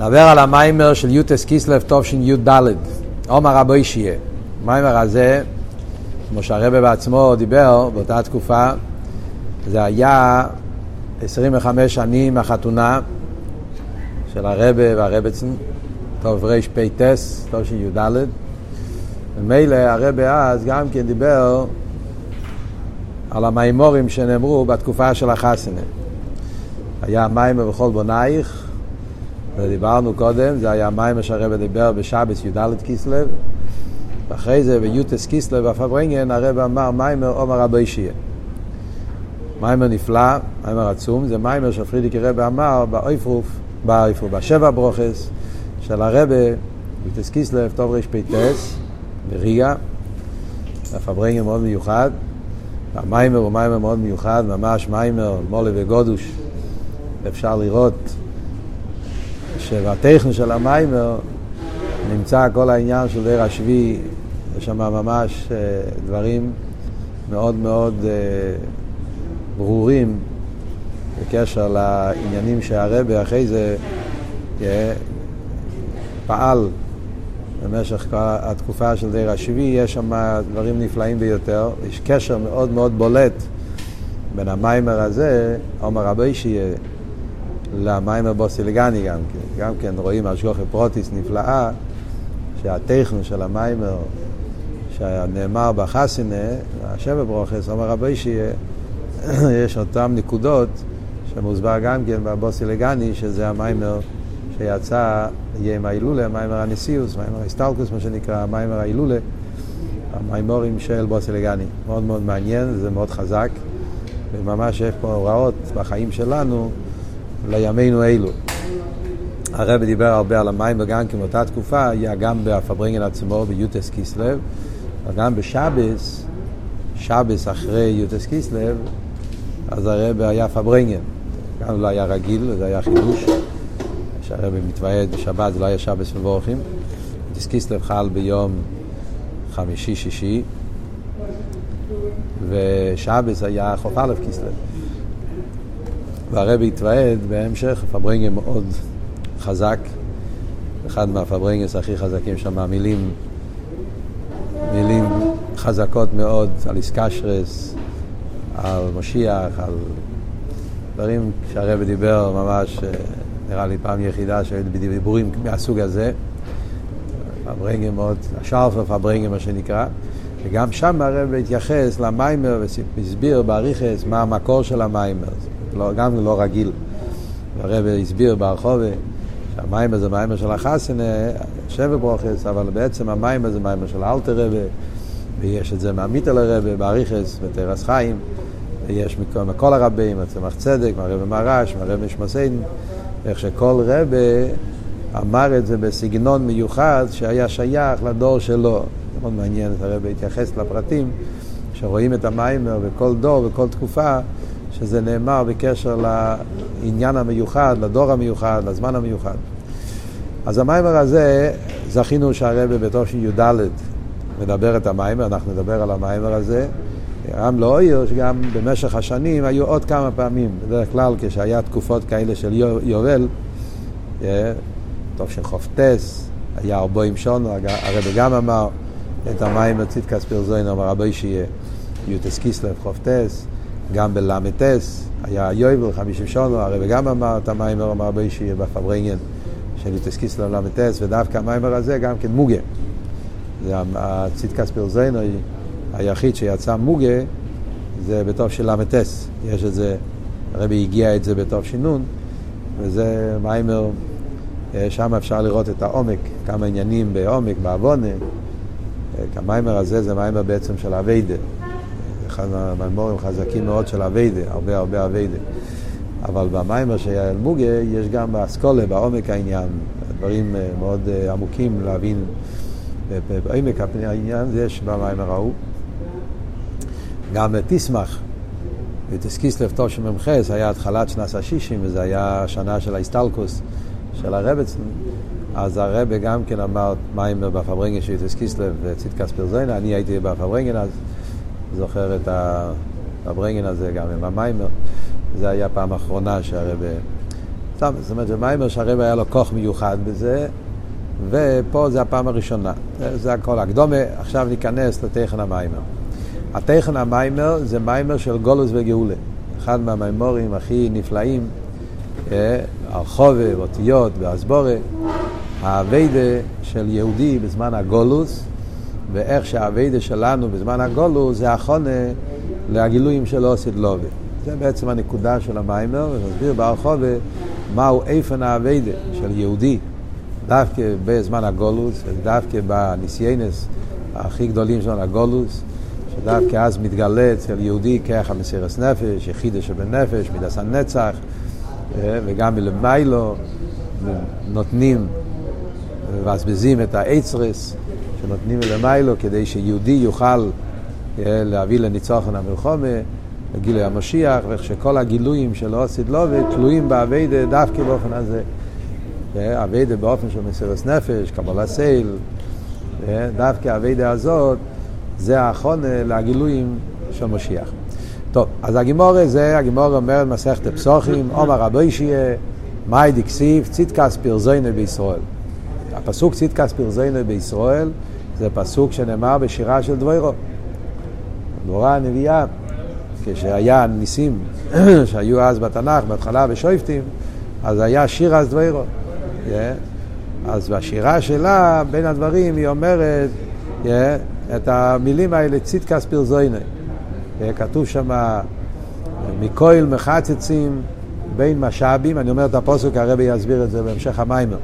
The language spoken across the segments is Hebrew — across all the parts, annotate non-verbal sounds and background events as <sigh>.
נדבר על המיימר של יוטס קיסלב תשי"ד, עומר רבי שיהיה. המיימר הזה, כמו שהרבא בעצמו דיבר באותה תקופה, זה היה 25 שנים מהחתונה של הרבא והרבצן, טוב רפ"ט, תשי"ד. ומילא הרבא אז גם כן דיבר על המימורים שנאמרו בתקופה של החסנה. היה מיימר בכל בונייך, ודיברנו קודם, זה היה מיימר שהרבא דיבר בשבס י"ד כיסלב, ואחרי זה ביוטס כיסלב בפברנגן הרבא אמר מיימר עומר רבי שיהיה. מיימר נפלא, מיימר עצום, זה מיימר שפרידיק רבא אמר באויפרוף, באויפרוף, בשבע ברוכס של הרבא, יוטס כיסלב, טוב רפ"ס, בריגה, הפברנגן מאוד מיוחד. המיימר הוא מיימר מאוד מיוחד, ממש מיימר מולה וגודוש. אפשר לראות שבטכן של המיימר נמצא כל העניין של עיר השביעי, יש שם ממש דברים מאוד מאוד ברורים בקשר לעניינים שהרבה אחרי זה פעל במשך התקופה של דיר השביעי, יש שם דברים נפלאים ביותר, יש קשר מאוד מאוד בולט בין המיימר הזה, עומר רבי שיהיה, למיימר בוסילגני גם כן. גם כן רואים השגוחי פרוטיס נפלאה, שהטכן של המיימר שנאמר בחסינה, השבע ברוכס, עומר רבי שיהיה, <clears throat> יש אותם נקודות שמוסבר גם כן בבוסילגני, שזה המיימר שיצא יהיה ההילולה, מיימר הנשיאוס, מיימר ההסטלקוס, מה שנקרא, מיימר ההילולה, המיימורים של בוסי לגני. מאוד מאוד מעניין, זה מאוד חזק, וממש יש פה הוראות בחיים שלנו לימינו אלו. הרב דיבר הרבה על המים וגם כן באותה תקופה, היה גם בפברנגן עצמו בי"ט כיסלב, וגם בשבס, שבס אחרי י"ט כיסלב, אז הרב היה פברנגן. גם לא היה רגיל, זה היה חידוש. שהרבא מתוועד בשבת, זה לא היה שבס מבורכים. יוטס קיסלב חל ביום חמישי-שישי, ושבס היה חוף א' קיסלב. והרבי התוועד בהמשך, פברנגה מאוד חזק, אחד מהפברנגס הכי חזקים שם, מילים, מילים חזקות מאוד על איסקשרס, על משיח, על דברים שהרבי דיבר ממש, נראה לי פעם יחידה שהיו בדיבורים מהסוג הזה, פברנגה מאוד, השארפה פברנגה מה שנקרא, וגם שם הרב התייחס למיימר והסביר באריכס מה המקור של המיימר. לא, גם לא רגיל. הרב הסביר ברחוב שהמיימר זה מיימר של החסן, שבע ברוכס, אבל בעצם המיימר זה מיימר של אלתר רבה, ויש את זה מהמיטל הרבה, באריכס, בתרס חיים, ויש מכל, מכל הרבים, צמח צדק, מהרבה מרש, מהרבה משמסיין, איך שכל רבה אמר את זה בסגנון מיוחד שהיה שייך לדור שלו. זה מאוד מעניין, הרב התייחס לפרטים, שרואים את המיימר בכל דור, בכל תקופה, שזה נאמר בקשר לעניין המיוחד, לדור המיוחד, לזמן המיוחד. אז המיימר הזה, זכינו שהרבא בתשי"ד מדבר את המיימר, אנחנו נדבר על המיימר הזה. גם לא עיר שגם במשך השנים היו עוד כמה פעמים, בדרך כלל כשהיה תקופות כאלה של יובל, של חופטס, היה ארבעים שונו, הרבא גם אמר את המיימר צדקס פרזוין, אמר רבי שיהיה יוטס קיסלב חופטס. גם בל"טס, היה יובל, חמישים שונו, הרי גם אמר את המיימר, אמר בי שיהיה בפברנגן של יוטסקיס ל"טס, ודווקא המיימר הזה גם כן מוגה. זה הצדקס פרזיינו היחיד שיצא מוגה, זה בתוף של ל"טס. יש את זה, הרבי הגיע את זה בתוף שינון, וזה מיימר, שם אפשר לראות את העומק, כמה עניינים בעומק, בעוונה. המיימר הזה זה מיימר בעצם של אביידה. אחד מהמיימורים חזקים מאוד של אביידה, הרבה הרבה אביידה. אבל במיימר של אלמוגה יש גם באסכולה, בעומק העניין, דברים מאוד עמוקים להבין בעומק העניין, יש במיימר ההוא. גם תשמח, ותסקיסלב תושמ"ח, היה התחלת שנת השישים, וזה היה השנה של ההסטלקוס של הרבצן. אז הרבה גם כן אמר מיימר בפברנגן של תסקיסלב וצדקס פרזיינה, אני הייתי בפברנגן אז. זוכר את הברנגן הזה גם עם המיימר. זה היה פעם אחרונה שהרב זאת אומרת, זה מיימר שהרב היה לו כוח מיוחד בזה, ופה זה הפעם הראשונה. זה הכל הקדומה, עכשיו ניכנס לתכן המיימר. התכן המיימר זה מיימר של גולוס וגאולה. אחד מהמיימורים הכי נפלאים, אה, הרחובה, אותיות ואסבורה, האביידה של יהודי בזמן הגולוס, ואיך שהאביידה שלנו בזמן הגולוס זה החונה לגילויים של אוסיד לובה. זה בעצם הנקודה של המיימר, ונסביר בהרחובה מהו איפן האביידה של יהודי דווקא בזמן הגולוס, דווקא בניסיינס הכי גדולים של הגולוס, שדווקא אז מתגלה אצל יהודי ככה מסירס נפש, יחידה שבנפש, מידס הנצח, אה, וגם מלמיילו נותנים מבזבזים את האצרס שנותנים מלמיילו כדי שיהודי יוכל אה, להביא לניצוחן המלחומה, לגילוי המשיח, ואיך שכל הגילויים של אוסיד לובה תלויים באביידה דווקא באופן הזה. אביידה באופן של מסירת נפש, קבלה סייל, דווקא האביידה הזאת זה האחרונה לגילויים של משיח. טוב, אז הגימורה זה, הגימורה אומרת מסכת פסוחים, עומר רבי שיהיה, מאי דקסיב, צדקס פרזיינה בישראל. הפסוק צדקס פרזיינה בישראל זה פסוק שנאמר בשירה של דבוירו. דבורה הנביאה, כשהיה ניסים <clears throat> שהיו אז בתנ"ך, בהתחלה בשויפטים, אז היה שיר אז דבוירו. Yeah. אז בשירה שלה, בין הדברים, היא אומרת yeah, את המילים האלה, צדקס פרזויני. Yeah, כתוב שם, מכויל מחצצים בין משאבים, אני אומר את הפוסק, הרבי יסביר את זה בהמשך המיימר.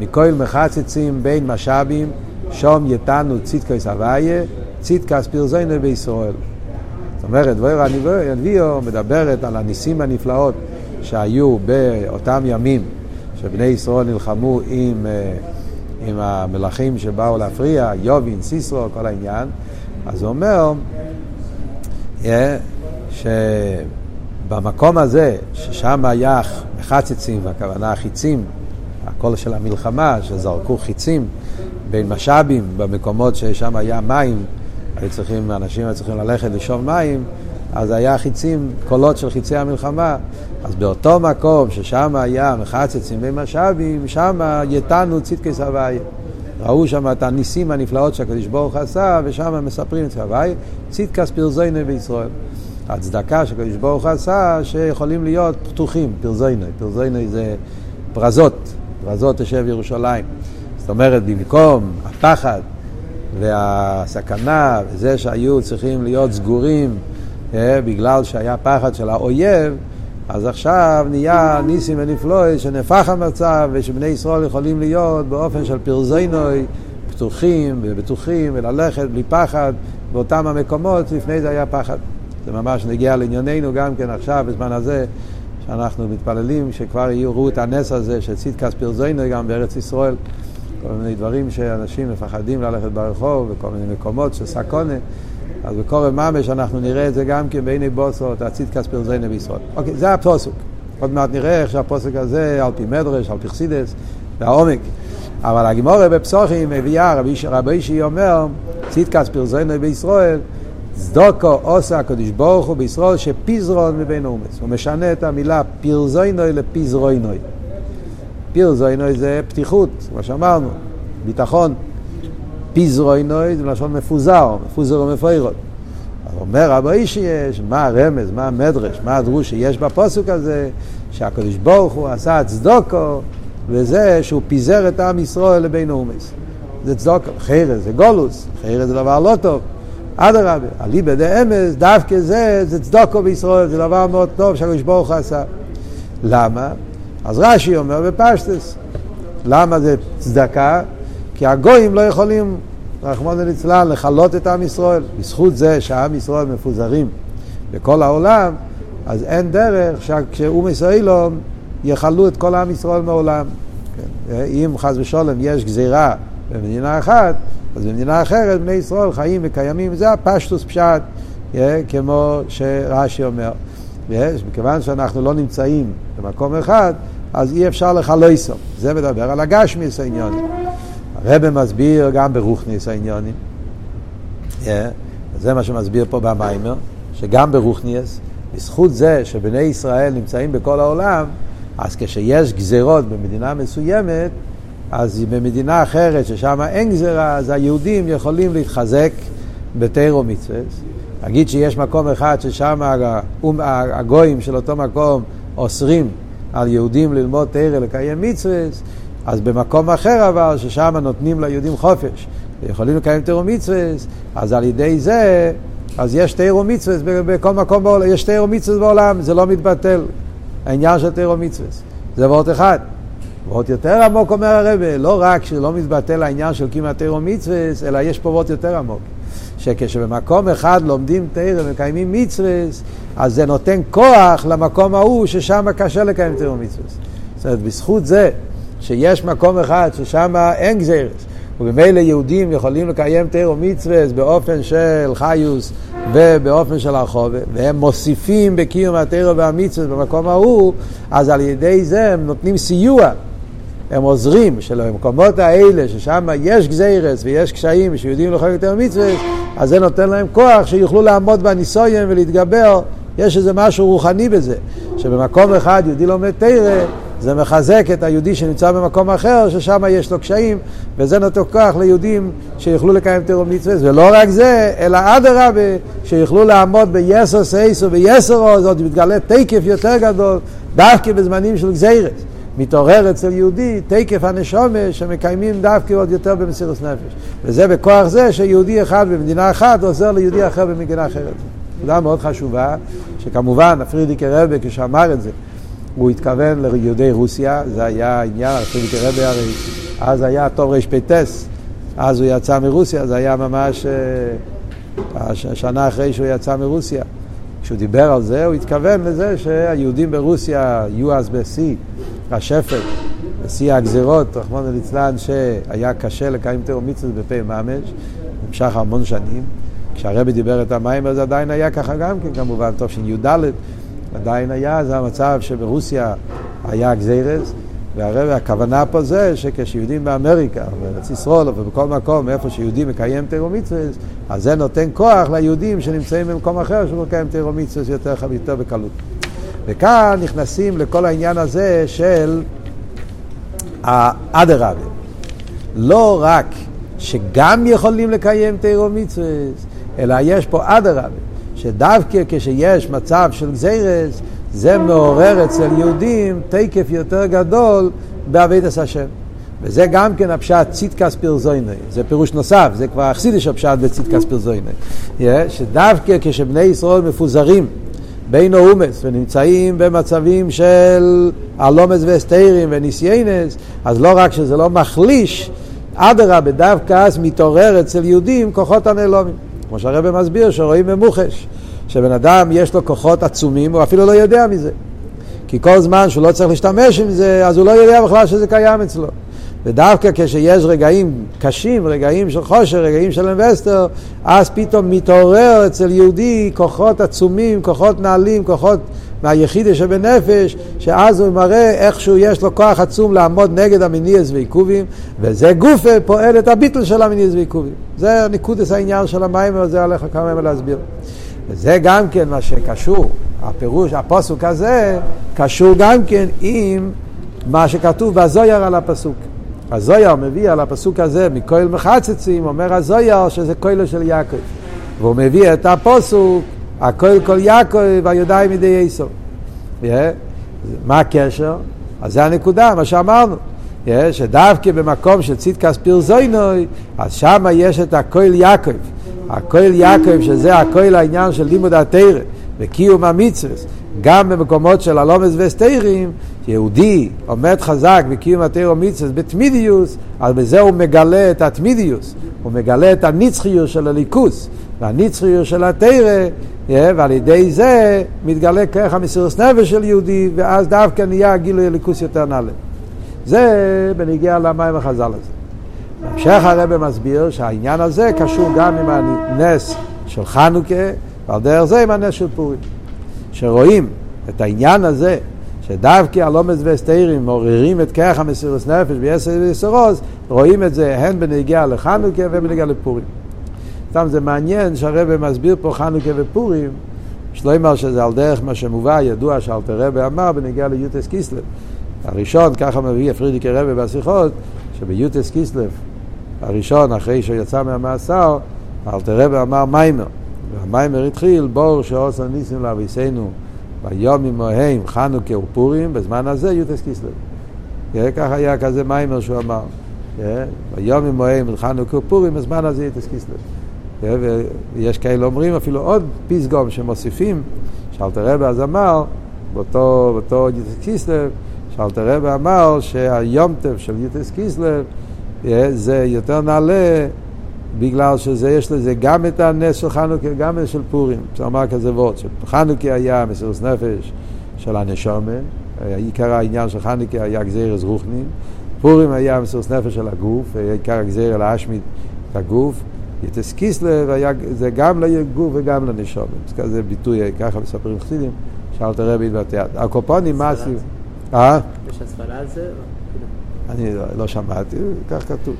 מכויל מחצצים בין משאבים, שום יתנו צדקס הוויה, צדקס פרזויני בישראל. זאת אומרת, דבורה הנביאו מדברת על הניסים הנפלאות שהיו באותם ימים. שבני ישראל נלחמו עם, אה, עם המלכים שבאו להפריע, יובין, סיסרו, כל העניין, אז הוא אומר yeah, שבמקום הזה, ששם היה חציצים, הכוונה חיצים, הקול של המלחמה, שזרקו חיצים בין משאבים, במקומות ששם היה מים, היו צריכים, אנשים היו צריכים ללכת לשאוב מים, אז היה חיצים, קולות של חיצי המלחמה. אז באותו מקום ששם היה מחצצים ומשאבים, שם יתנו צדקי סבי. ראו שם את הניסים הנפלאות שהקדוש ברוך עשה, ושם מספרים את סבי, צדקס פרזיינה בישראל. הצדקה שהקדוש ברוך עשה, שיכולים להיות פתוחים, פרזיינה. פרזיינה זה פרזות, פרזות תשב ירושלים. זאת אומרת, במקום הפחד והסכנה, וזה שהיו צריכים להיות סגורים, אה, בגלל שהיה פחד של האויב, אז עכשיו נהיה ניסים ונפלואי שנהפך המצב ושבני ישראל יכולים להיות באופן של פרזינוי פתוחים ובטוחים וללכת בלי פחד באותם המקומות, לפני זה היה פחד. זה ממש נגיע לענייננו גם כן עכשיו, בזמן הזה, שאנחנו מתפללים שכבר יראו את הנס הזה של צדקס פרזינוי גם בארץ ישראל. כל מיני דברים שאנשים מפחדים ללכת ברחוב, וכל מיני מקומות של סקונה. אז בקורא ממש אנחנו נראה את זה גם כן בעיני בוסות, הצדקס פרזיינה בישראל. אוקיי, זה הפוסק. עוד מעט נראה איך שהפוסק הזה, על פי מדרש, על פי חסידס, והעומק. אבל הגימורה בפסוחים מביאה, רבי, רבי אישי אומר, צדקס פרזיינה בישראל, צדוקו עושה הקדוש ברוך הוא בישראל שפיזרון מבין אומץ. הוא משנה את המילה פרזוינוי לפיזרוינוי. פירזוינוי זה פתיחות, כמו שאמרנו, ביטחון. פיזרוינוי זה לשון מפוזר, מפוזר ומפוירות. אומר רבו איש יש, מה הרמז, מה המדרש, מה הדרוש שיש בפוסק הזה, שהקדוש ברוך הוא עשה צדוקו, וזה שהוא פיזר את עם ישראל לבין אומץ. זה צדוקו, חרס זה גולוס, חרס זה דבר לא טוב. אדרבה, אליבא דאמס, דווקא זה, זה צדוקו בישראל, זה דבר מאוד טוב שהקדוש ברוך עשה. למה? אז רש"י אומר בפשטס, למה זה צדקה? כי הגויים לא יכולים, רחמון ליצלן, לכלות את עם ישראל. בזכות זה שעם ישראל מפוזרים בכל העולם, אז אין דרך שכשאום ישראלום יכלו את כל עם ישראל מעולם. כן? אם חס ושלום יש גזירה במדינה אחת, אז במדינה אחרת בני ישראל חיים וקיימים, זה הפשטוס פשט, כמו שרש"י אומר. יש, מכיוון שאנחנו לא נמצאים במקום אחד, אז אי אפשר לחלויסו. זה מדבר על הגשמיס העניונים. הרב מסביר גם ברוכניס העניונים. Yeah, זה מה שמסביר פה במיימר, שגם ברוכניס, בזכות זה שבני ישראל נמצאים בכל העולם, אז כשיש גזרות במדינה מסוימת, אז במדינה אחרת ששם אין גזרה, אז היהודים יכולים להתחזק בתיירו מצווה. נגיד שיש מקום אחד ששם הגויים של אותו מקום אוסרים על יהודים ללמוד תרא לקיים מצווה, אז במקום אחר אבל, ששם נותנים ליהודים חופש, ויכולים לקיים תרא מצווה, אז על ידי זה, אז יש תרא מצווה בכל מקום בעולם, יש תרא מצווה בעולם, זה לא מתבטל, העניין של תרא מצווה. זה וורט אחד. וורט יותר עמוק אומר הרבה, לא רק שלא מתבטל העניין של כמעט תרא מצווה, אלא יש פה וורט יותר עמוק. שכשבמקום אחד לומדים תרא ומקיימים מצווה, אז זה נותן כוח למקום ההוא ששם קשה לקיים תרא מצווה. זאת אומרת, בזכות זה שיש מקום אחד ששם אין גזירס, ובמילא יהודים יכולים לקיים תרא מצווה באופן של חיוס ובאופן של הרחוב, והם מוסיפים בקיום התרא והמצווה במקום ההוא, אז על ידי זה הם נותנים סיוע. הם עוזרים שלמקומות האלה ששם יש גזירס ויש קשיים שיהודים לא יכולים יותר מצווה, אז זה נותן להם כוח שיוכלו לעמוד בניסויים ולהתגבר. יש איזה משהו רוחני בזה, שבמקום אחד יהודי לומד תרא, זה מחזק את היהודי שנמצא במקום אחר, ששם יש לו קשיים, וזה נותן כוח ליהודים שיוכלו לקיים תרא מצווה. ולא רק זה, אלא אדרבה, שיוכלו לעמוד ביסר סייס וביסר עוז, עוד מתגלה תקף יותר גדול, דווקא בזמנים של גזירס. מתעורר אצל יהודי תקף הנשומה שמקיימים דווקא עוד יותר במסירות נפש. וזה בכוח זה שיהודי אחד במדינה אחת עוזר ליהודי אחר במדינה אחרת. נקודה מאוד חשובה, שכמובן הפרידיקי רבי כשאמר את זה, הוא התכוון ליהודי רוסיה, זה היה העניין, הפרידיקי רבי הרי אז היה טוב רפ"טס, אז הוא יצא מרוסיה, זה היה ממש אה, שנה אחרי שהוא יצא מרוסיה. כשהוא דיבר על זה, הוא התכוון לזה שהיהודים ברוסיה יהיו אז בשיא השפל, בשיא הגזירות, רחמנא ליצלן, שהיה קשה לקיים תיאור מצוות בפה ממש, נמשך המון שנים. כשהרבי דיבר את המים, אז עדיין היה ככה גם כן, כמובן, טוב שי"ד, עדיין היה, זה המצב שברוסיה היה גזירס, והרבי, הכוונה פה זה שכשיהודים באמריקה, בארץ ישראל ובכל מקום, איפה שיהודי מקיים תיאור מצוות, אז זה נותן כוח ליהודים שנמצאים במקום אחר שמקיים תיאור מצוות יותר, יותר בקלות. וכאן נכנסים לכל העניין הזה של האדרבה. לא רק שגם יכולים לקיים תירו מצווה, אלא יש פה אדרבה, שדווקא כשיש מצב של גזירס, זה מעורר אצל יהודים תקף יותר גדול בעבידת השם. וזה גם כן הפשט ציטקס פירזוינוי, זה פירוש נוסף, זה כבר אכסידיש הפשט בציטקס פירזוינוי. שדווקא כשבני ישראל מפוזרים בין האומס ונמצאים במצבים של הלומס ואסתירים וניסיינס, אז לא רק שזה לא מחליש, אדרבה, דווקא אז מתעורר אצל יהודים כוחות הנעלומים. כמו שהרבא מסביר, שרואים במוחש, שבן אדם יש לו כוחות עצומים, הוא אפילו לא יודע מזה. כי כל זמן שהוא לא צריך להשתמש עם זה, אז הוא לא יודע בכלל שזה קיים אצלו. ודווקא כשיש רגעים קשים, רגעים של חושר, רגעים של אינבסטר, אז פתאום מתעורר אצל יהודי כוחות עצומים, כוחות נעלים, כוחות מהיחידה שבנפש, שאז הוא מראה איכשהו יש לו כוח עצום לעמוד נגד המניאס ועיכובים, וזה גופה פועל את הביטל של המניאס ועיכובים. זה נקודס העניין של המים, וזה עליך כמה ימים להסביר. וזה גם כן מה שקשור, הפירוש, הפוסוק הזה, קשור גם כן עם מה שכתוב בזויר על הפסוק. הזויר מביא על הפסוק הזה, מכויל מחצצים, אומר הזויר שזה כוילו של יעקב. והוא מביא את הפוסוק, הכויל כל יעקב והיודעי מדי יסו. Yeah. מה הקשר? אז זה הנקודה, מה שאמרנו. Yeah, שדווקא במקום של צדקה ספיר זוינוי, אז שם יש את הכויל יעקב. הכויל יעקב, שזה הכויל העניין של לימוד התרא וקיום המצווה. גם במקומות של הלומס וסתירים, יהודי עומד חזק בקיום התירו מצווה בתמידיוס, אז בזה הוא מגלה את התמידיוס, הוא מגלה את הנצחיות של הליכוס, והנצחיות של התירה, ועל ידי זה מתגלה כרך המסירוס נפש של יהודי, ואז דווקא נהיה גילוי הליכוס יותר נעלה. זה בנגיע למים החז"ל הזה. בהמשך הרב מסביר שהעניין הזה קשור גם עם הנס של חנוכה, ועל דרך זה עם הנס של פורים. שרואים את העניין הזה, שדווקא הלומד וסתירים מעוררים את כרך המסירוס נפש ביסר ויסרוס, רואים את זה הן בנגיעה לחנוכה ובנגיעה לפורים. סתם זה מעניין שהרבא מסביר פה חנוכה ופורים, שלוימר שזה על דרך מה שמובא, ידוע שאלתר רבי אמר בנגיע ליוטס קיסלב. הראשון, ככה מביא פרידיקי רבי בשיחות, שביוטס קיסלב, הראשון, אחרי שהוא יצא מהמאסר, אלתר רבי אמר מיימר. והמיימר התחיל, בור שעושה ניסים לאביסנו ביום עמהם חנוכה ופורים, בזמן הזה יוטס קיסלב. ככה היה כזה מיימר שהוא אמר. ביום עמהם חנוכה ופורים, בזמן הזה יוטס קיסלב. ויש כאלה אומרים אפילו עוד פסגום שמוסיפים, שאלתר רבי אז אמר, באותו, באותו יוטס קיסלב, שאלתר רבי אמר שהיום טף של יוטס קיסלב זה יותר נעלה בגלל שזה יש לזה גם את הנס של חנוכה, גם את של פורים. זה אמר כזה וורד, שחנוכה היה מסירות נפש של הנשומן, עיקר העניין של חנוכה היה גזירס רוחנין, פורים היה מסירות נפש של הגוף, עיקר הגזיר להשמיד את הגוף, יתס קיסלב היה, זה גם לגוף וגם לנשומן. זה כזה ביטוי, ככה מספרים חסידים, שאלת הרבי התבטא. הקופונים מעשי... אה? יש הסברה על זה? אני לא שמעתי, כך כתוב.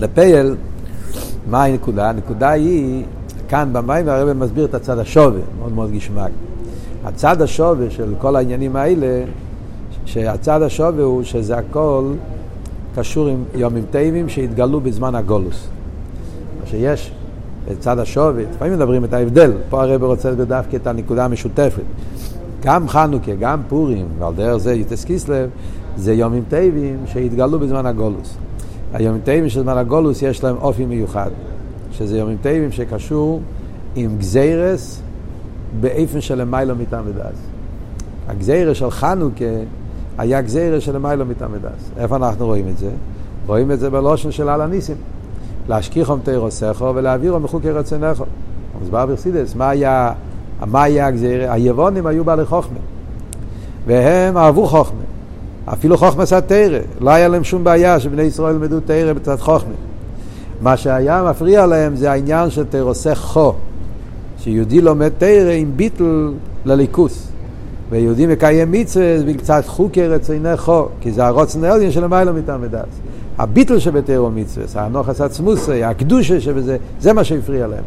לפייל, מה הנקודה? הנקודה היא, כאן במים הרב מסביר את הצד השווה, מאוד מאוד גשמק. הצד השווה של כל העניינים האלה, שהצד השווה הוא שזה הכל קשור עם יומים טייבים שהתגלו בזמן הגולוס. מה שיש צד השווה, לפעמים מדברים את ההבדל, פה הרב רוצה דווקא את הנקודה המשותפת. גם חנוכה, גם פורים, ועל דרך זה יוטס קיסלב, זה יומים טייבים שהתגלו בזמן הגולוס. היומים טייבים של זמן הגולוס יש להם אופי מיוחד, שזה יומים טייבים שקשור עם גזירס באיפן של למיילו מטעם ודס. הגזירס של חנוכה היה גזירס של למיילו מטעם ודס. איפה אנחנו רואים את זה? רואים את זה בלושן של על הניסים. להשכיחום תירוסךו ולהעבירו מחוקי רצונךו. מוסבר ברסידס, מה היה, מה היה הגזירה? היוונים היו בעלי חוכמה, והם אהבו חוכמה. אפילו חוכמה עשה תרא, לא היה להם שום בעיה שבני ישראל ילמדו תרא בצד חוכמה. מה שהיה מפריע להם זה העניין של תירוסךו, שיהודי לומד תרא עם ביטל לליכוס. ויהודי מקיים מצווה בקצת חוקי רצונךו, כי זה הרוצן העליון של המיילו מטעם ודעת. הביטל שבתירו מצווה, הנוחס עצמוסי, הקדושה שבזה, זה מה שהפריע להם.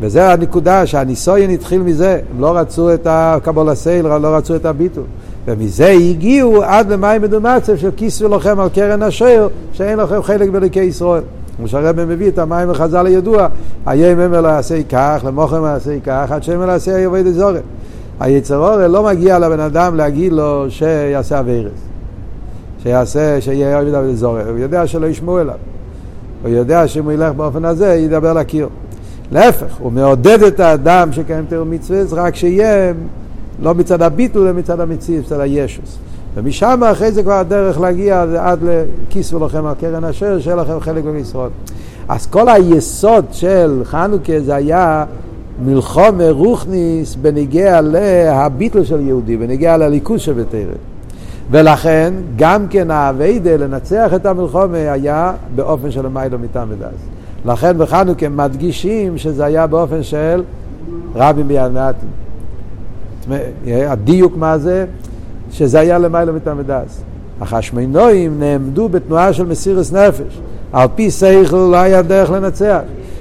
וזה הנקודה שהניסויין התחיל מזה, הם לא רצו את הקבול הסייל, לא רצו את הביטול. ומזה הגיעו עד למים מדומצב של כיסו לכם על קרן השיר, שאין לכם חלק בליקי ישראל. כמו שהרבא מביא את המים לחז"ל הידוע, היום אמר לא יעשה כך, למוכר יעשה כך, עד שאמר לא יעשה יבוא דזורת. היצר אורל לא מגיע לבן אדם להגיד לו שיעשה אבירס. שיעשה, שיהיה אוהב דוד זורק, הוא יודע שלא ישמעו אליו. הוא יודע שאם הוא ילך באופן הזה, ידבר לקיר. להפך, הוא מעודד את האדם שקיים תיאור מצווה, רק שיהיה לא מצד הביטול, אלא מצד המציאות, מצד הישוס. ומשם אחרי זה כבר הדרך להגיע עד לכיסו לכם על קרן אשר, שיהיה לכם חלק במשרות. אז כל היסוד של חנוכה זה היה מלחום רוחניס בניגיע להביטול של יהודי, בניגיע לליכוז שבתרם. ולכן גם כן האביידה לנצח את המלחומה היה באופן של מיילו מטעם ודס. לכן בחנוכה מדגישים שזה היה באופן של רבים ביענתים. הדיוק מה זה? שזה היה למיילו מטעם ודס. החשמינואים נעמדו בתנועה של מסירס נפש. על פי שכל לא היה דרך לנצח,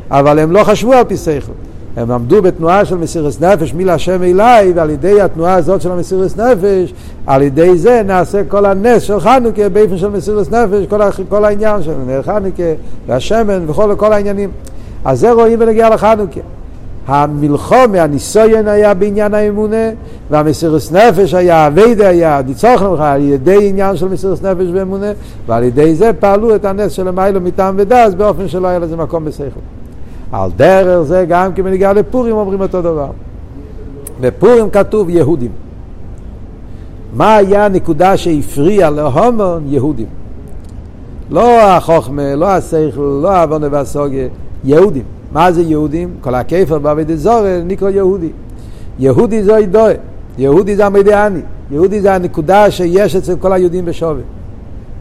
אבל הם לא חשבו על פי שכל. הם עמדו בתנועה של מסירת נפש מי להשם אליי, ועל ידי התנועה הזאת של המסירת נפש, על ידי זה נעשה כל הנס של חנוכה באופן של מסירת נפש, כל, כל העניין של נר חנוכה והשמן וכל כל העניינים. אז זה רואים בנגיעה לחנוכה. המלחום, הניסויין היה בעניין האמונה, והמסירת נפש היה, אביידה היה, ניצוח לך על ידי עניין של מסירת נפש ואמונה, ועל ידי זה פעלו את הנס של המיילו מטעם ודס באופן שלא היה לזה מקום בשכל. על דרך זה גם כי בניגיע לפורים אומרים אותו דבר. בפורים כתוב יהודים. מה היה הנקודה שהפריעה להומון יהודים? לא החוכמה, לא השכל, לא העוונה והסוגיה, יהודים. מה זה יהודים? כל הכיפר בעבד זורן נקרא יהודי. יהודי זה אידוי, יהודי זה המדיאני, יהודי זה הנקודה שיש אצל כל היהודים בשווה.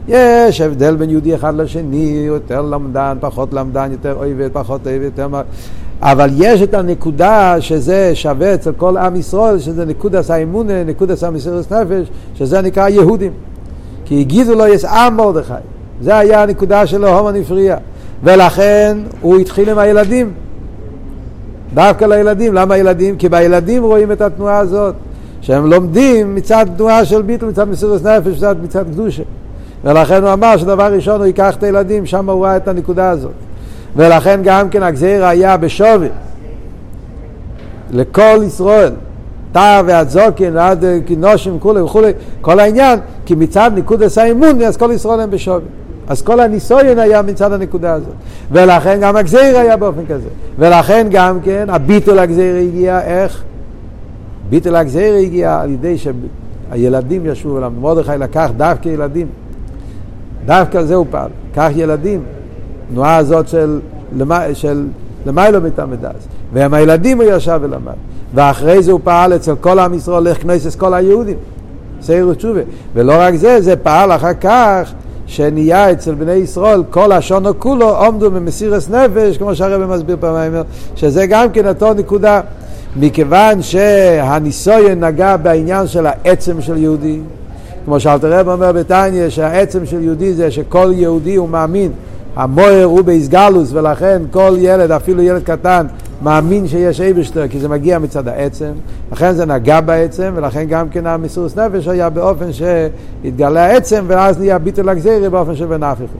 יש הבדל בין יהודי אחד לשני, יותר למדן, פחות למדן, יותר אויב, פחות אויב, יותר... אבל יש את הנקודה שזה שווה אצל כל עם ישראל, שזה נקודס האמונה, נקודס המסירות נפש, שזה נקרא יהודים. כי הגידו לו יש עם מרדכי. זה היה הנקודה שלו, הומן הפריע. ולכן הוא התחיל עם הילדים. דווקא לילדים. למה ילדים? כי בילדים רואים את התנועה הזאת. שהם לומדים מצד תנועה של ביטל, מצד מסירות נפש, מצד, מצד קדושה. ולכן הוא אמר שדבר ראשון הוא ייקח את הילדים, שם הוא ראה את הנקודה הזאת. ולכן גם כן הגזיר היה בשווי לכל ישראל, תא והזוקן עד כינושים וכולי וכולי, כל העניין, כי מצד נקודס האמון, אז כל ישראל הם בשווי. אז כל הניסויון היה מצד הנקודה הזאת. ולכן גם הגזיר היה באופן כזה. ולכן גם כן הביטול הגזיר הגיע איך? ביטול הגזיר הגיע על ידי שהילדים ישבו אליו. מרדכי לקח דווקא ילדים. דווקא זה הוא פעל. קח ילדים. תנועה הזאת של, של למיילו מתעמדס. ועם הילדים הוא ישב ולמד. ואחרי זה הוא פעל אצל כל עם ישראל, איך כנסת כל היהודים. סיירו ותשובה. ולא רק זה, זה פעל אחר כך שנהיה אצל בני ישראל כל השונו כולו עומדו במסירס נפש, כמו שהרבא מסביר פעמיים, שזה גם כן אותו נקודה. מכיוון שהניסויין נגע בעניין של העצם של יהודי, כמו שאלתר רב אומר בתניא, שהעצם של יהודי זה שכל יהודי הוא מאמין, המויר הוא באיסגלוס, ולכן כל ילד, אפילו ילד קטן, מאמין שיש אייבשטר, כי זה מגיע מצד העצם, לכן זה נגע בעצם, ולכן גם כן המסירות נפש היה באופן שהתגלה העצם, ואז נהיה ביטול הגזירי באופן של בנפיחו.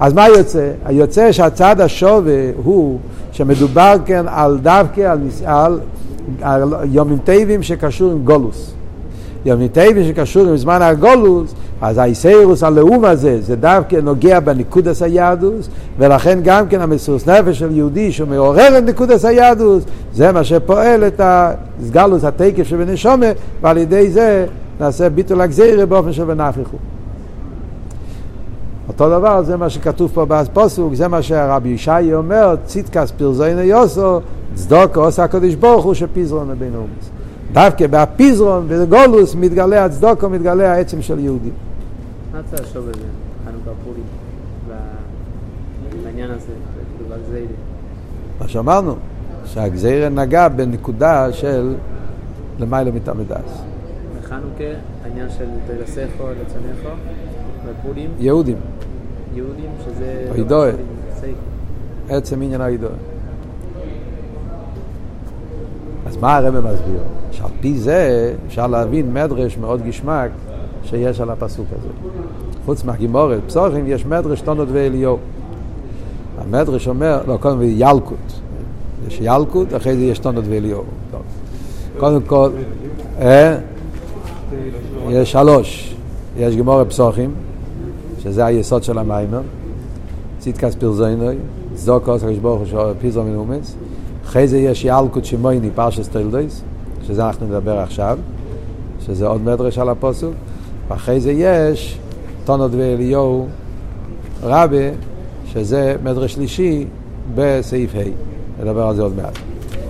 אז מה יוצא? היוצא שהצד השווה הוא שמדובר כן על דווקא, על, על, על יומים טבעים שקשור עם גולוס. יומים טבעים שקשור עם זמן הגולוס, אז האיסאירוס הלאום הזה, זה דווקא נוגע בניקודס היהדוס, ולכן גם כן המסוס נפש של יהודי שמעורר את ניקודס היהדוס, זה מה שפועל את הסגלוס, התקף שבנשומה, ועל ידי זה נעשה ביטול הגזירה באופן שבנפיחו. אותו דבר, זה מה שכתוב פה בפוסוק, זה מה שהרבי ישעי אומר, ציטקס פרזוינו יוסו, צדוקו עושה הקדוש ברוך הוא שפיזרון לבין אומץ. דווקא בהפיזרון ובגולוס מתגלה הצדוקו, מתגלה העצם של יהודים. מה צריך לחשוב על חנוכה פורים, בעניין הזה, בגזירה? מה שאמרנו, שהגזירה נגע בנקודה של למעלה מתעמדס. בחנוכה, העניין של תרסכו, לצונכו, בפורים, יהודים, יהודים, שזה... הידועה. עצם עניין הידוע. אז מה הרב מסביר? שעל פי זה אפשר להבין מדרש מאוד גשמק שיש על הפסוק הזה. חוץ מהגימורת, פסוחים יש מדרש תונות ואליהו. המדרש אומר, לא, קודם כל ילקוט. יש ילקוט, אחרי זה יש תונות ואליהו. קודם כל, אה, יש שלוש. יש גימורת פסוחים, שזה היסוד של המיימר. ציטקס פרזוינוי, צדוקוס, הקדוש ברוך הוא פיזו מנומץ. אחרי זה יש ילקוט שמויני, פרשס טילדויס, שזה אנחנו נדבר עכשיו, שזה עוד מדרש על הפוסוק. ואחרי זה יש טונות ואליהו רבה, שזה מדרש שלישי בסעיף ה', נדבר על זה עוד מעט.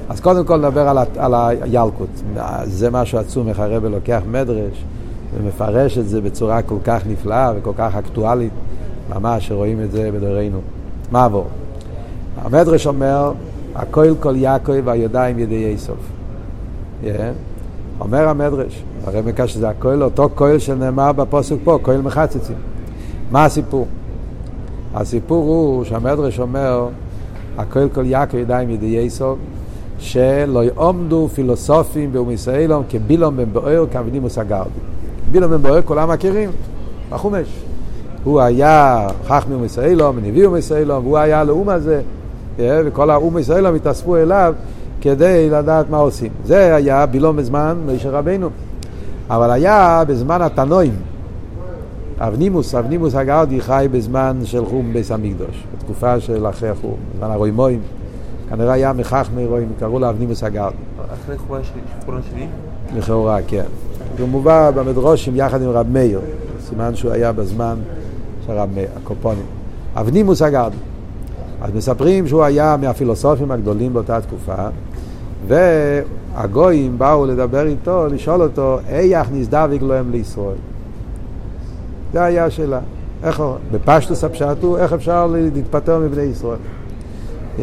אז קודם כל נדבר על, על הילקוט. זה משהו עצום, איך הרב לוקח מדרש ומפרש את זה בצורה כל כך נפלאה וכל כך אקטואלית, ממש שרואים את זה בדורנו. מה עבור? המדרש אומר, הכל כל יעקב והידיים ידי איסוף. Yeah. אומר המדרש, הרי מקש שזה הכל, אותו כהל שנאמר בפוסק פה, כהל מחצצים. מה הסיפור? הסיפור הוא שהמדרש אומר, הכל כל יעקב ידיים ידי איסוף, שלא יעמדו פילוסופים באומיסאילום כבילום בן בוער כאבנימוס הגרדי. בילום בן בוער כולם מכירים, בחומש. הוא היה חכמי אומיסאילום, נביא אומיסאילום, והוא היה לאום הזה, וכל האום ישראלום התאספו אליו כדי לדעת מה עושים. זה היה בילום בזמן משה רבנו. אבל היה בזמן התנועים. אבנימוס, אבנימוס הגרדי חי בזמן של חום ביס המקדוש, בתקופה של אחרי החום, בזמן הרוימואים. כנראה היה מחכמי רואים, קראו לו אבנימוס הגרדי. אחרי חורבן שלי? לכאורה, כן. הוא מובא במדרושים יחד עם רב מאיר, סימן שהוא היה בזמן של רב מאיר, הקופונים. אבנימוס הגרדי. אז מספרים שהוא היה מהפילוסופים הגדולים באותה תקופה, והגויים באו לדבר איתו, לשאול אותו, איך נזדווג להם לישראל? זה היה השאלה. איך, בפשטוס הפשט הוא, איך אפשר להתפטר מבני ישראל? Yeah.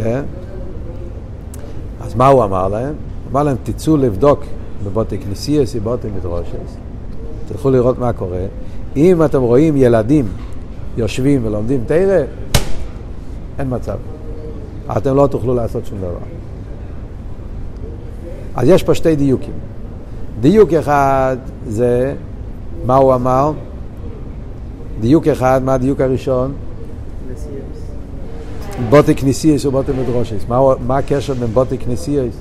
אז מה הוא אמר להם? הוא אמר להם, תצאו לבדוק בבתי כנסיאס ובבתי מדרושס, תלכו לראות מה קורה. אם אתם רואים ילדים יושבים ולומדים תרא, אין מצב. אתם לא תוכלו לעשות שום דבר. אז יש פה שתי דיוקים. דיוק אחד זה, מה הוא אמר? דיוק אחד, מה הדיוק הראשון? בוטי כניסיאס ובוטי מדרושס. מה, מה הקשר בין בוטי כניסיאס?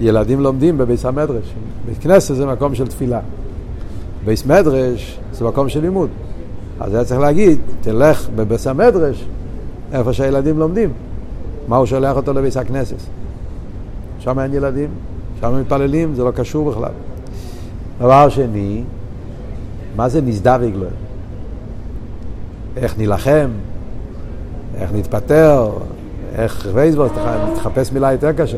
ילדים לומדים בביס המדרש. בית כנסת זה מקום של תפילה. ביס מדרש זה מקום של לימוד. אז היה צריך להגיד, תלך בביס המדרש, איפה שהילדים לומדים. מה הוא שולח אותו לביס הכנסת? שם אין ילדים, שם מתפללים, זה לא קשור בכלל. דבר שני, מה זה נזדווג לו? איך נילחם? איך נתפטר? איך פייסבוק? תחפש מילה יותר קשה.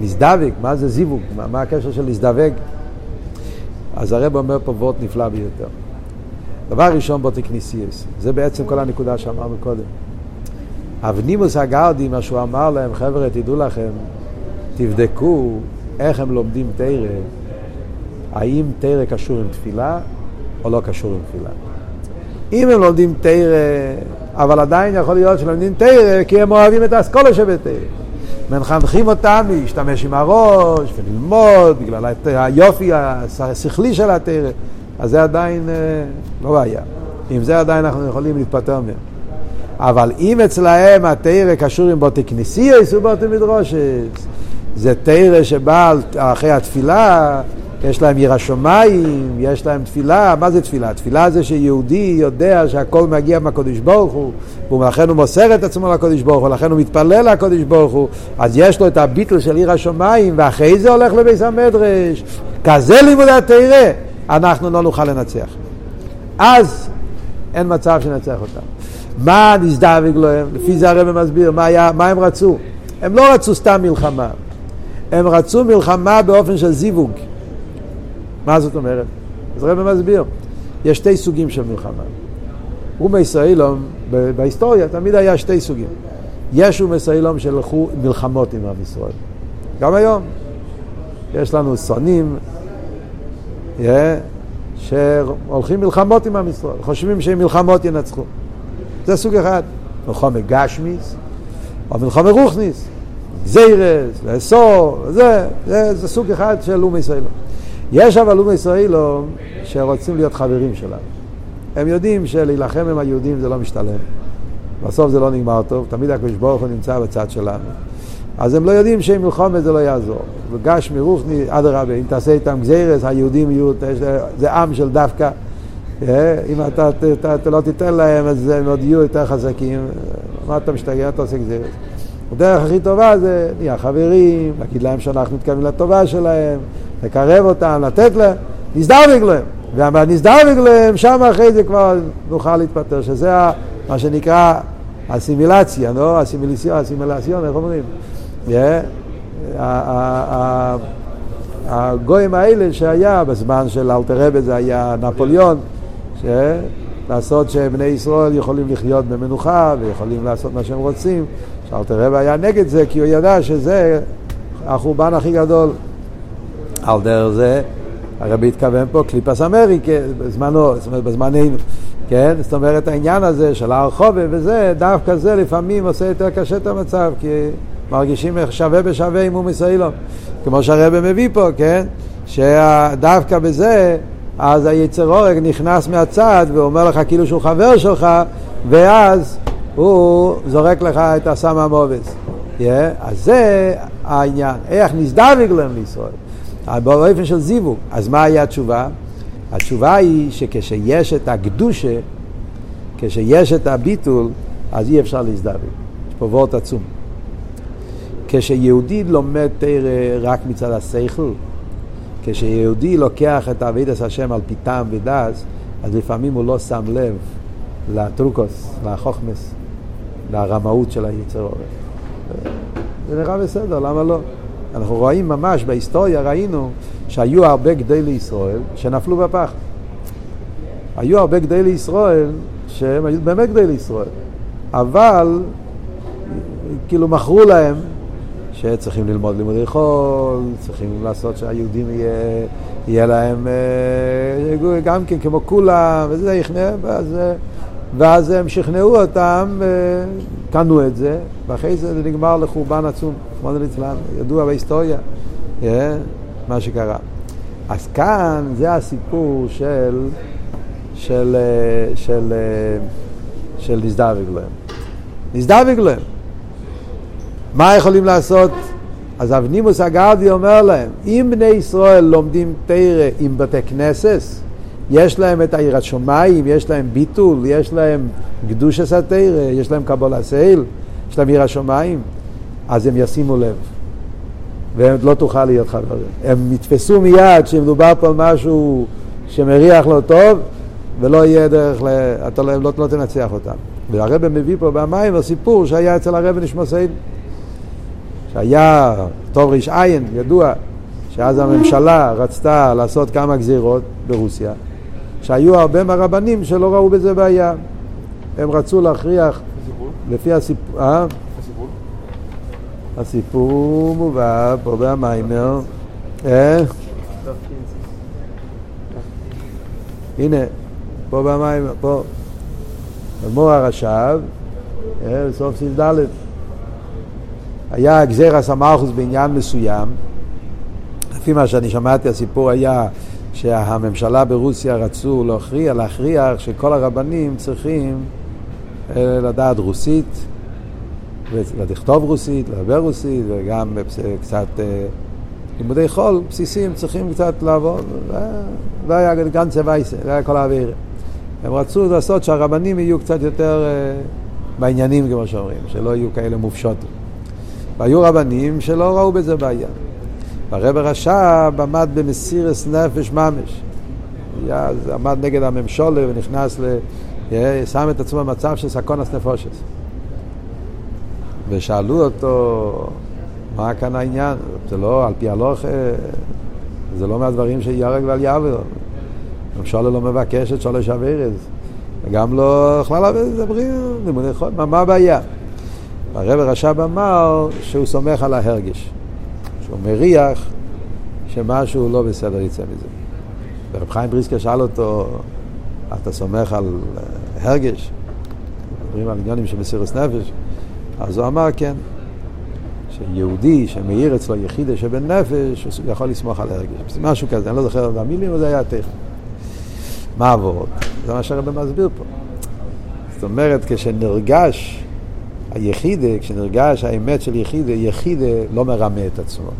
נזדווג, מה זה זיווג? מה, מה הקשר של להזדווג? אז הרב אומר פה וורט נפלא ביותר. דבר ראשון בוטקניסיאס, זה בעצם כל הנקודה שאמרנו קודם. אבנימוס הגרדי, מה שהוא אמר להם, חבר'ה, תדעו לכם, תבדקו איך הם לומדים תרא, האם תרא קשור עם תפילה או לא קשור עם תפילה. אם הם לומדים תרא, אבל עדיין יכול להיות שלומדים תרא כי הם אוהבים את האסכולה שבתרא. מחנכים אותם להשתמש עם הראש וללמוד בגלל היופי השכלי של התרא, אז זה עדיין אה, לא בעיה. עם זה עדיין אנחנו יכולים להתפטר מהם. אבל אם אצלהם התרא קשור עם בוטי כנסיוס ובוטי מדרושס, זה תרא שבא אחרי התפילה, יש להם ירא שמיים, יש להם תפילה, מה זה תפילה? תפילה זה שיהודי יודע שהכל מגיע מהקדוש ברוך הוא, ולכן הוא מוסר את עצמו לקדוש ברוך הוא, ולכן הוא מתפלל לקדוש ברוך הוא, אז יש לו את הביטל של ירא שמיים, ואחרי זה הולך לביס המדרש. כזה לימוד התרא, אנחנו לא נוכל לנצח. אז אין מצב שננצח אותם. מה נזדווג להם? לפי זה הרב מסביר, מה, היה, מה הם רצו? הם לא רצו סתם מלחמה, הם רצו מלחמה באופן של זיווג. מה זאת אומרת? אז הרב מסביר, יש שתי סוגים של מלחמה. אומה ישראלום, בהיסטוריה תמיד היה שתי סוגים. יש אומה ישראלום שהלכו מלחמות עם עם ישראל. גם היום. יש לנו שונאים yeah, שהולכים מלחמות עם עם ישראל, חושבים שמלחמות ינצחו. זה סוג אחד. מלחמה גשמיס או מלחמה רוחניס. זיירס, לאסור, זה, זה, זה סוג אחד של לאום ישראלום. יש אבל לאום ישראלום שרוצים להיות חברים שלנו. הם יודעים שלהילחם עם היהודים זה לא משתלם. בסוף זה לא נגמר טוב, תמיד הקדוש ברוך הוא נמצא בצד שלנו. אז הם לא יודעים שעם מלחומת זה לא יעזור. וגש מרוחני, אדרבה, אם תעשה איתם גזירס, היהודים יהיו, זה עם של דווקא. אה, אם אתה, אתה, אתה לא תיתן להם, אז הם עוד יהיו יותר חזקים. מה אתה משתגע, אתה עושה גזירס. הדרך הכי טובה זה נהיה חברים, להגיד להם שאנחנו מתכוונים לטובה שלהם, לקרב אותם, לתת להם, נזדרבג להם. והנזדרבג להם, שם אחרי זה כבר נוכל להתפטר, שזה מה שנקרא אסימילציה, לא? אסימיליציון, אסימילציון, איך אומרים? הגויים האלה שהיה בזמן של אלתר זה היה נפוליאון, לעשות שבני ישראל יכולים לחיות במנוחה ויכולים לעשות מה שהם רוצים. שאלתר רב היה נגד זה כי הוא ידע שזה החורבן הכי גדול. על דרך זה הרבי התכוון פה קליפס אמריקה בזמנו, זאת אומרת בזמננו, כן? זאת אומרת העניין הזה של הר חובה וזה, דווקא זה לפעמים עושה יותר קשה את המצב כי מרגישים שווה בשווה עם אום ישראלום. כמו שהרבי מביא פה, כן? שדווקא בזה אז היצר הורג נכנס מהצד ואומר לך כאילו שהוא חבר שלך ואז הוא זורק לך את הסם המובס. Yeah, אז זה העניין, איך נזדווג להם לישראל, באופן של זיווג. אז מה היה התשובה? התשובה היא שכשיש את הקדושה, כשיש את הביטול, אז אי אפשר להזדווג. יש פה וורט עצום. כשיהודי לומד תרא רק מצד השכל, כשיהודי לוקח את אבידס השם על פי טעם ודס, אז לפעמים הוא לא שם לב לטרוקוס, לחוכמס, לרמאות של היצר אורף. זה נראה בסדר, למה לא? אנחנו רואים ממש בהיסטוריה, ראינו שהיו הרבה גדי לישראל שנפלו בפח. היו הרבה גדי לישראל שהם היו באמת גדי לישראל, אבל כאילו מכרו להם שצריכים ללמוד לימודי חול, צריכים לעשות שהיהודים יהיה, יהיה להם אה, גם כן כמו כולם, וזה יכנה, ואז ואז הם שכנעו אותם, אה, קנו את זה, ואחרי זה זה נגמר לחורבן עצום, כמו ליצלן, ידוע בהיסטוריה, אה, מה שקרה. אז כאן זה הסיפור של, של, אה, של, אה, של נזדווג להם. מה יכולים לעשות? אז אבנימוס הגרדי אומר להם, אם בני ישראל לומדים תרא עם בתי כנסת, יש להם את העיר השמיים, יש להם ביטול, יש להם קדושת התרא, יש להם קבול הסייל, יש להם עיר השמיים, אז הם ישימו לב. והם לא תוכל להיות חברים. הם יתפסו מיד שמדובר פה על משהו שמריח לא טוב, ולא יהיה דרך, ל... אתה לא, לא, לא תנצח אותם. והרבא מביא פה במים הסיפור שהיה אצל הרבא נשמע סעיד. שהיה טוב ריש עין, ידוע, שאז הממשלה רצתה לעשות כמה גזירות ברוסיה, שהיו הרבה מהרבנים שלא ראו בזה בעיה. הם רצו להכריח? לפי הסיפור, אה? הסיפור? מובא פה במיימר, אה? הנה, פה במיימר, פה, אדמו"ר הרש"ב, אה, בסוף סעיף ד', היה גזירס המלכוס בעניין מסוים, לפי מה שאני שמעתי, הסיפור היה שהממשלה ברוסיה רצו להכריע, להכריח שכל הרבנים צריכים אה, לדעת רוסית, ולכתוב רוסית, לדבר רוסית, וגם קצת אה, לימודי חול בסיסיים צריכים קצת לעבוד. זה- זה היה גנצה וייסה, זה היה כל האוויר. הם רצו לעשות שהרבנים יהיו קצת יותר אה, בעניינים, כמו שאומרים, שלא יהיו כאלה מופשוטים. והיו רבנים שלא ראו בזה בעיה. והרב הרש"ב עמד במסירס נפש ממש. אז עמד נגד הממשולה ונכנס ל... אה, שם את עצמו במצב של סקונס נפושס. ושאלו אותו, מה כאן העניין? זה לא, על פי הלוך, אה, זה לא מהדברים שיהרג ועל יעבר. הממשלה לא מבקשת שלוש אבירס. וגם לא יכלה לדברים, לימודי חול, מה, מה הבעיה? הרב הרש"ב אמר שהוא סומך על ההרגש. שהוא מריח שמשהו לא בסדר יצא מזה. ורב חיים בריסקר שאל אותו, אתה סומך על אה, הרגש? מדברים על עניונים של מסירות נפש. אז הוא אמר כן, שיהודי שמאיר אצלו יחידה שבן נפש, הוא יכול לסמוך על הרגש. משהו כזה, אני לא זוכר את המילים, אבל זה היה טכני. מה עבוד? זה מה שהרבא מסביר פה. זאת אומרת, כשנרגש היחידה, כשנרגש האמת של יחידה, יחידה לא מרמה את עצמו.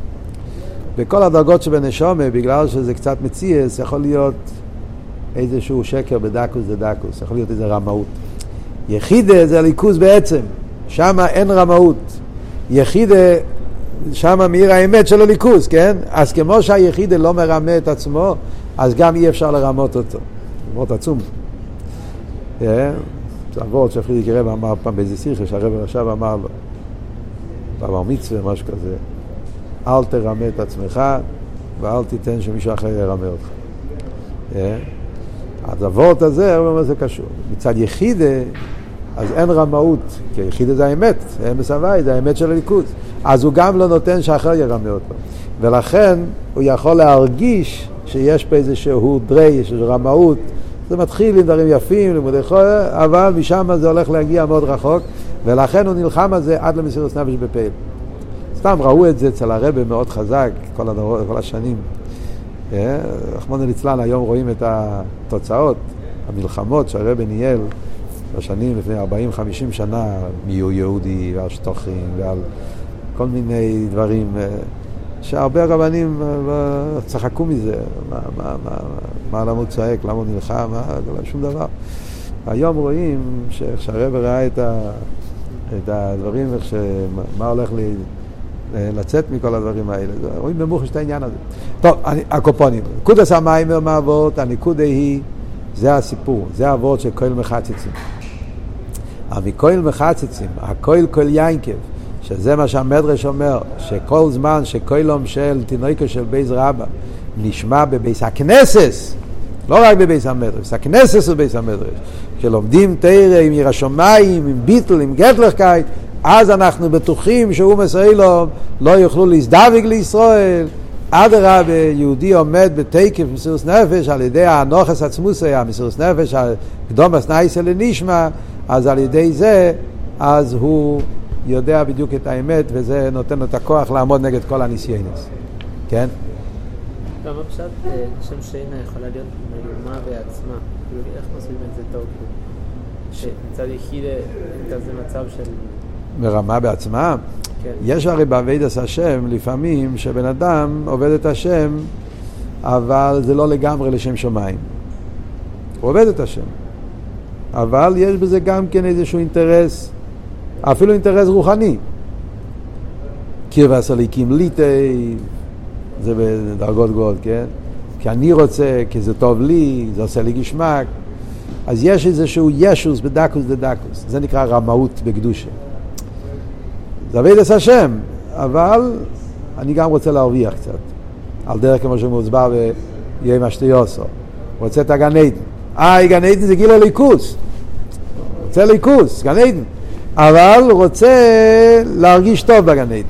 בכל הדרגות שבנשומה, בגלל שזה קצת מציאס, יכול להיות איזשהו שקר בדקוס זה דקוס, יכול להיות איזה רמאות. יחידה זה הליכוז בעצם, שם אין רמאות. יחידה, שם מאיר האמת של הליכוז, כן? אז כמו שהיחידה לא מרמה את עצמו, אז גם אי אפשר לרמות אותו. מאוד עצום. אה? אבות שפרידיק רב אמר פעם באיזה שיחה שהרב עכשיו אמר לו, בבר מצווה, משהו כזה, אל תרמה את עצמך ואל תיתן שמישהו אחר ירמה אותך. אה? אז אבות הזה, הוא אומר, זה קשור. מצד יחידה, אז אין רמאות, כי יחידה זה האמת, אמס הוואי, זה האמת של הליכוד. אז הוא גם לא נותן שאחר ירמה אותו. ולכן הוא יכול להרגיש שיש פה איזשהו דרי, של רמאות, זה מתחיל עם דברים יפים, לימודי חול, אבל משם זה הולך להגיע מאוד רחוק, ולכן הוא נלחם על זה עד למסירות נפש בפעיל. סתם ראו את זה אצל הרבה מאוד חזק כל, הדור, כל השנים. אה, רחמנא ליצלן, היום רואים את התוצאות, המלחמות שהרבה ניהל בשנים לפני 40-50 שנה, מיהו יהודי ועל שטוחים ועל כל מיני דברים. אה, שהרבה רבנים אה, צחקו מזה, מה, מה, מה, מה למה הוא צועק, למה הוא נלחם, מה, שום דבר. היום רואים שהרבא ראה את, ה, את הדברים, איך ש... מה הולך לי, לצאת מכל הדברים האלה, רואים במוחש את העניין הזה. טוב, הקופונים, נקודס המיימר מהאבות, הנקודה היא, זה הסיפור, זה האבות של כהל מחצצים. המכהל מחצצים, הכהל כל יינקב, שזה מה שהמדרש אומר, שכל זמן שכוילום של תינוקו של בייז רבא נשמע בבייס הכנסס, לא רק בבייס המדרש, הכנסס הוא בייס המדרש, שלומדים תרא עם עיר השמיים, עם ביטל, עם גטלכקייט, אז אנחנו בטוחים שהוא מסוילום לא יוכלו להזדווג לישראל, אדרבה, יהודי עומד בתקף מסירות נפש על ידי הנוכס עצמוסי, המסירות נפש, הקדומס נייסה לנשמה, אז על ידי זה, אז הוא יודע בדיוק את האמת, וזה נותן לו את הכוח לעמוד נגד כל הניסיונס. כן? לא, מה פשט אה, שם שינה יכולה להיות מלומה בעצמה? כאילו, איך מסבירים את זה טוב? שמצד יחיד אין כזה מצב של... ברמה בעצמה? כן. יש הרי בעבידת השם לפעמים שבן אדם עובד את השם, אבל זה לא לגמרי לשם שמיים. הוא עובד את השם, אבל יש בזה גם כן איזשהו אינטרס, אפילו אינטרס רוחני. קרבס הליקים ליטי, זה בדרגות גבוהות, כן? כי אני רוצה, כי זה טוב לי, זה עושה לי גשמק. אז יש איזשהו ישוס בדקוס דדקוס, זה נקרא רמאות בקדושה. זה אבידס השם, אבל אני גם רוצה להרוויח קצת. על דרך כמו שמוסבר ביום השתיוסו. רוצה את הגן עדן. אה, גן עדן זה גיל הליכוס. רוצה ליכוס, גן עדן. אבל רוצה להרגיש טוב בגן עדן.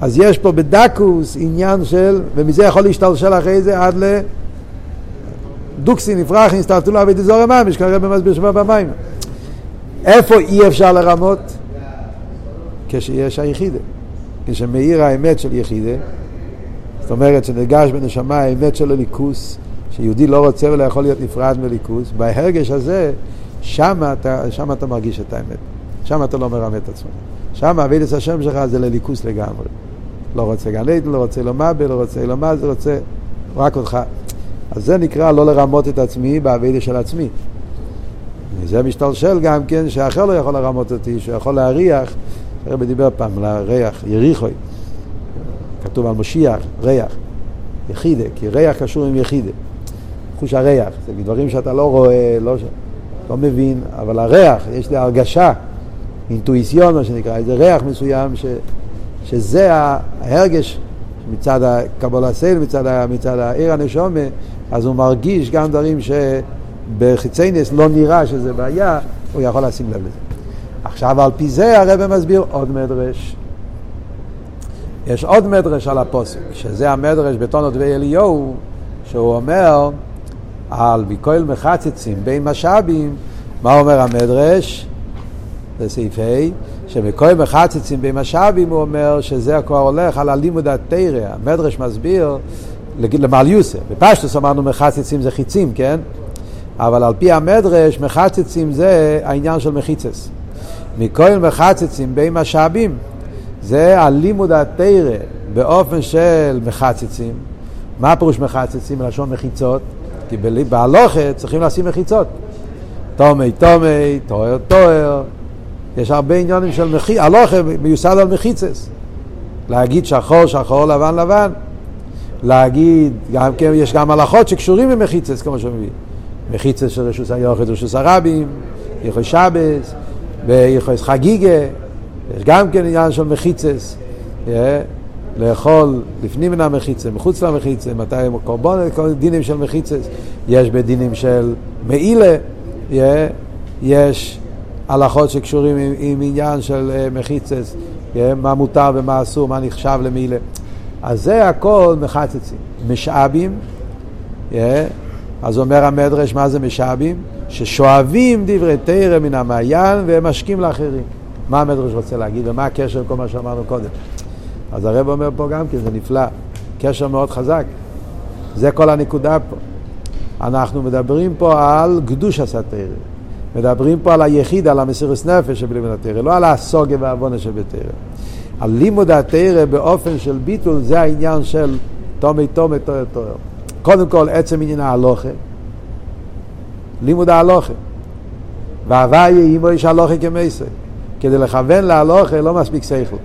אז יש פה בדקוס עניין של, ומזה יכול להשתלשל אחרי זה עד ל... דוקסי נפרח, נסתרתו לו אבי דזור ממש, כרגע במסביר שבא במים. איפה אי אפשר לרמות? כשיש היחידה. כשמאיר האמת של יחידה, זאת אומרת שנרגש בנשמה האמת של הליכוס, שיהודי לא רוצה ולא יכול להיות נפרד מליכוס, בהרגש הזה, שם אתה, שם אתה מרגיש את האמת. שם אתה לא מרמה את עצמך. שם אבידס השם שלך זה לליכוס לגמרי. לא רוצה גן עדן, לא רוצה לא מבל, לא רוצה לא זה, רוצה רק אותך. אז זה נקרא לא לרמות את עצמי באבידס של עצמי. וזה משתלשל גם כן שאחר לא יכול לרמות אותי, שהוא יכול להריח, הרב דיבר פעם על הריח, יריחוי, כתוב על משיח, ריח, יחידה, כי ריח קשור עם יחידה, חוש הריח, זה דברים שאתה לא רואה, לא, לא מבין, אבל הריח, יש לי הרגשה, אינטואיציון מה שנקרא, איזה ריח מסוים ש, שזה ההרגש מצד הקבלה סייל, מצד, מצד העיר הנשומה, אז הוא מרגיש גם דברים שבחיצייניס לא נראה שזה בעיה, הוא יכול לשים לב לזה. עכשיו על פי זה הרב מסביר עוד מדרש. יש עוד מדרש על הפוסק, שזה המדרש בתונות ואליהו, שהוא אומר על מכל מחצצים בין משאבים, מה אומר המדרש? זה סעיף ה', שמכל מחצצים בין משאבים הוא אומר שזה כבר הולך על הלימוד התרא, המדרש מסביר למעל יוסף, בפשטוס אמרנו מחצצים זה חיצים, כן? אבל על פי המדרש מחצצים זה העניין של מחיצס. מכל מחצצים בין משאבים זה הלימוד התרא באופן של מחצצים. מה פירוש מחצצים? מלשון מחיצות. כי בהלוכה צריכים לשים מחיצות. תומי תומי, תואר תואר. יש הרבה עניונים של מחיצות. הלוכה מיוסד על מחיצס. להגיד שחור שחור, לבן לבן. להגיד, גם כן, יש גם הלכות שקשורים במחיצס, כמו שהוא מביא. מחיצס של רשוס היוחד, רשוס הרבים, יכול שבס, ביכולת חגיגה, יש גם כן עניין של מחיצס, yeah, לאכול לפנים מן המחיצה, מחוץ למחיצה, מתי הם קורבן, כל דינים של מחיצס, יש בדינים של מעילה, יש הלכות שקשורים עם, עם עניין של מחיצס, yeah, מה מותר ומה אסור, מה נחשב למעילה. אז זה הכל מחצצים. משאבים, אז אומר המדרש, מה זה משאבים? ששואבים דברי תרא מן המעיין והם משקים לאחרים. מה המדרש רוצה להגיד ומה הקשר לכל מה שאמרנו קודם. אז הרב אומר פה גם כן, זה נפלא, קשר מאוד חזק. זה כל הנקודה פה. אנחנו מדברים פה על קדוש הסתרא. מדברים פה על היחיד, על המסירוס נפש שבלימוד התרא, לא על הסוגה והעוונה שבתרא. על לימוד התרא באופן של ביטול זה העניין של תומי תומי תואר תואר. קודם כל עצם עניין ההלוכה, לימוד ההלוכה. והוויה אימו יש הלוכה כמייסר. כדי לכוון להלוכה לא מספיק שכל.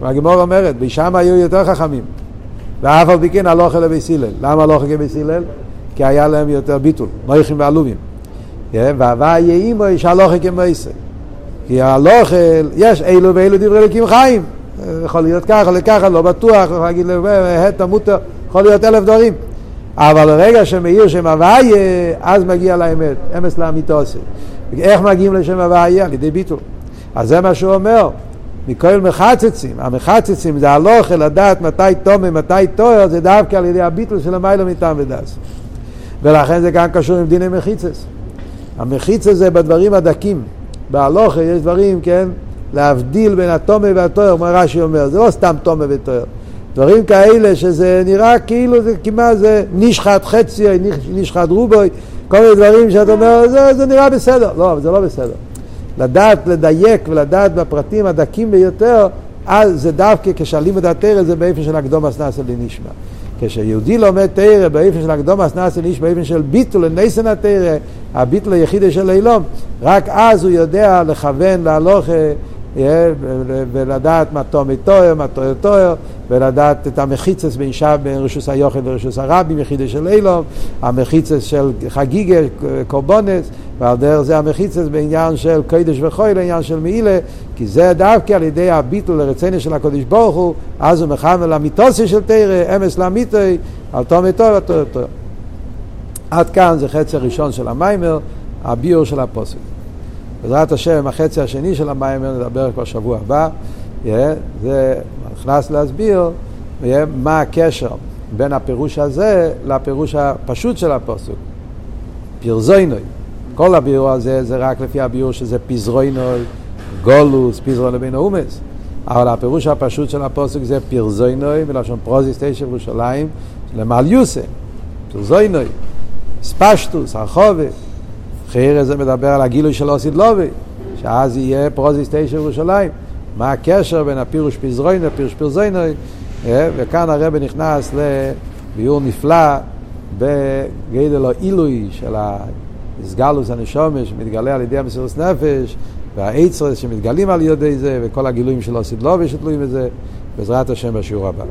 והגמור אומרת, בשם היו יותר חכמים. ואף על פי כן הלוכה לבית הלל. למה הלוכה כבית הלל? כי היה להם יותר ביטול, מויכים ועלובים. והוויה אימו יש הלוכה כמייסר. כי הלוכה, יש אילו ואילו דברי אלוקים חיים. יכול להיות ככה, יכול להיות ככה, לא בטוח, יכול להגיד, הטה מוטר, יכול להיות אלף דברים. אבל ברגע שמאיר שם הוויה, אז מגיע לאמת, אמס לאמיתוסי. איך מגיעים לשם הוויה? על ידי ביטול. אז זה מה שהוא אומר, מכל מחצצים. המחצצים זה הלוך אל לדעת מתי תומם, מתי תואר, זה דווקא על ידי הביטול של המיילו מטעם ודס. ולכן זה גם קשור עם דיני מחיצס. המחיצה זה בדברים הדקים. בהלוכה יש דברים, כן, להבדיל בין התומה והתואר, מה רש"י אומר, זה לא סתם תומה ותואר. דברים כאלה שזה נראה כאילו זה כמעט זה נשחט חצי, נשחט רובוי, כל מיני דברים שאתה אומר, זה, זה נראה בסדר. לא, זה לא בסדר. לדעת לדייק ולדעת בפרטים הדקים ביותר, אז זה דווקא כשאלים את התרא זה באופן של הקדום אסנאסא לנשמע. כשיהודי לומד תרא באופן של הקדום אסנאסא לנשמע, באופן של ביטול לנסן התרא, הביטול היחידי של אילום, רק אז הוא יודע לכוון להלוך ולדעת מה תומי תואר, מה תואר תואר, ולדעת את המחיצס בין שב, בין רשוס היוכל ורשוס הרבים, יחידי של אילום, המחיצס של חגיגה, קורבונס, ועל דרך זה המחיצס בעניין של קודש וחוי לעניין של מעילה, כי זה דווקא על ידי הביטול לרצינו של הקודש ברוך הוא, אז הוא מכוון למיתוסי של תרא, אמס לאמיתוי, על תומי תואר ותואר תואר. עד כאן זה חצי הראשון של המיימר, הביור של הפוסק. בעזרת השם, החצי השני של המים נדבר כבר שבוע הבא. Yeah, זה נכנס להסביר yeah, מה הקשר בין הפירוש הזה לפירוש הפשוט של הפסוק. פירזוינוי. כל הביור הזה זה רק לפי הביור שזה פיזרוינוי, גולוס, פיזרון לבין האומס. אבל הפירוש הפשוט של הפסוק זה פירזוינוי, מלשון פרוזיס תשע ירושלים, למעל יוסה. פירזוינוי, ספשטוס, הרחובת. חייר זה מדבר על הגילוי של אוסיד לובי, שאז יהיה פרוזיס תשע ירושלים. מה הקשר בין הפירוש פיזרוין לפירוש פירזוינוי, וכאן הרב נכנס לביאור נפלא בגדל העילוי של הסגלוס הנשומש שמתגלה על ידי המסירות נפש, והעצרס שמתגלים על ידי זה, וכל הגילויים של אוסיד לובי שתלויים בזה, בעזרת השם בשיעור הבא.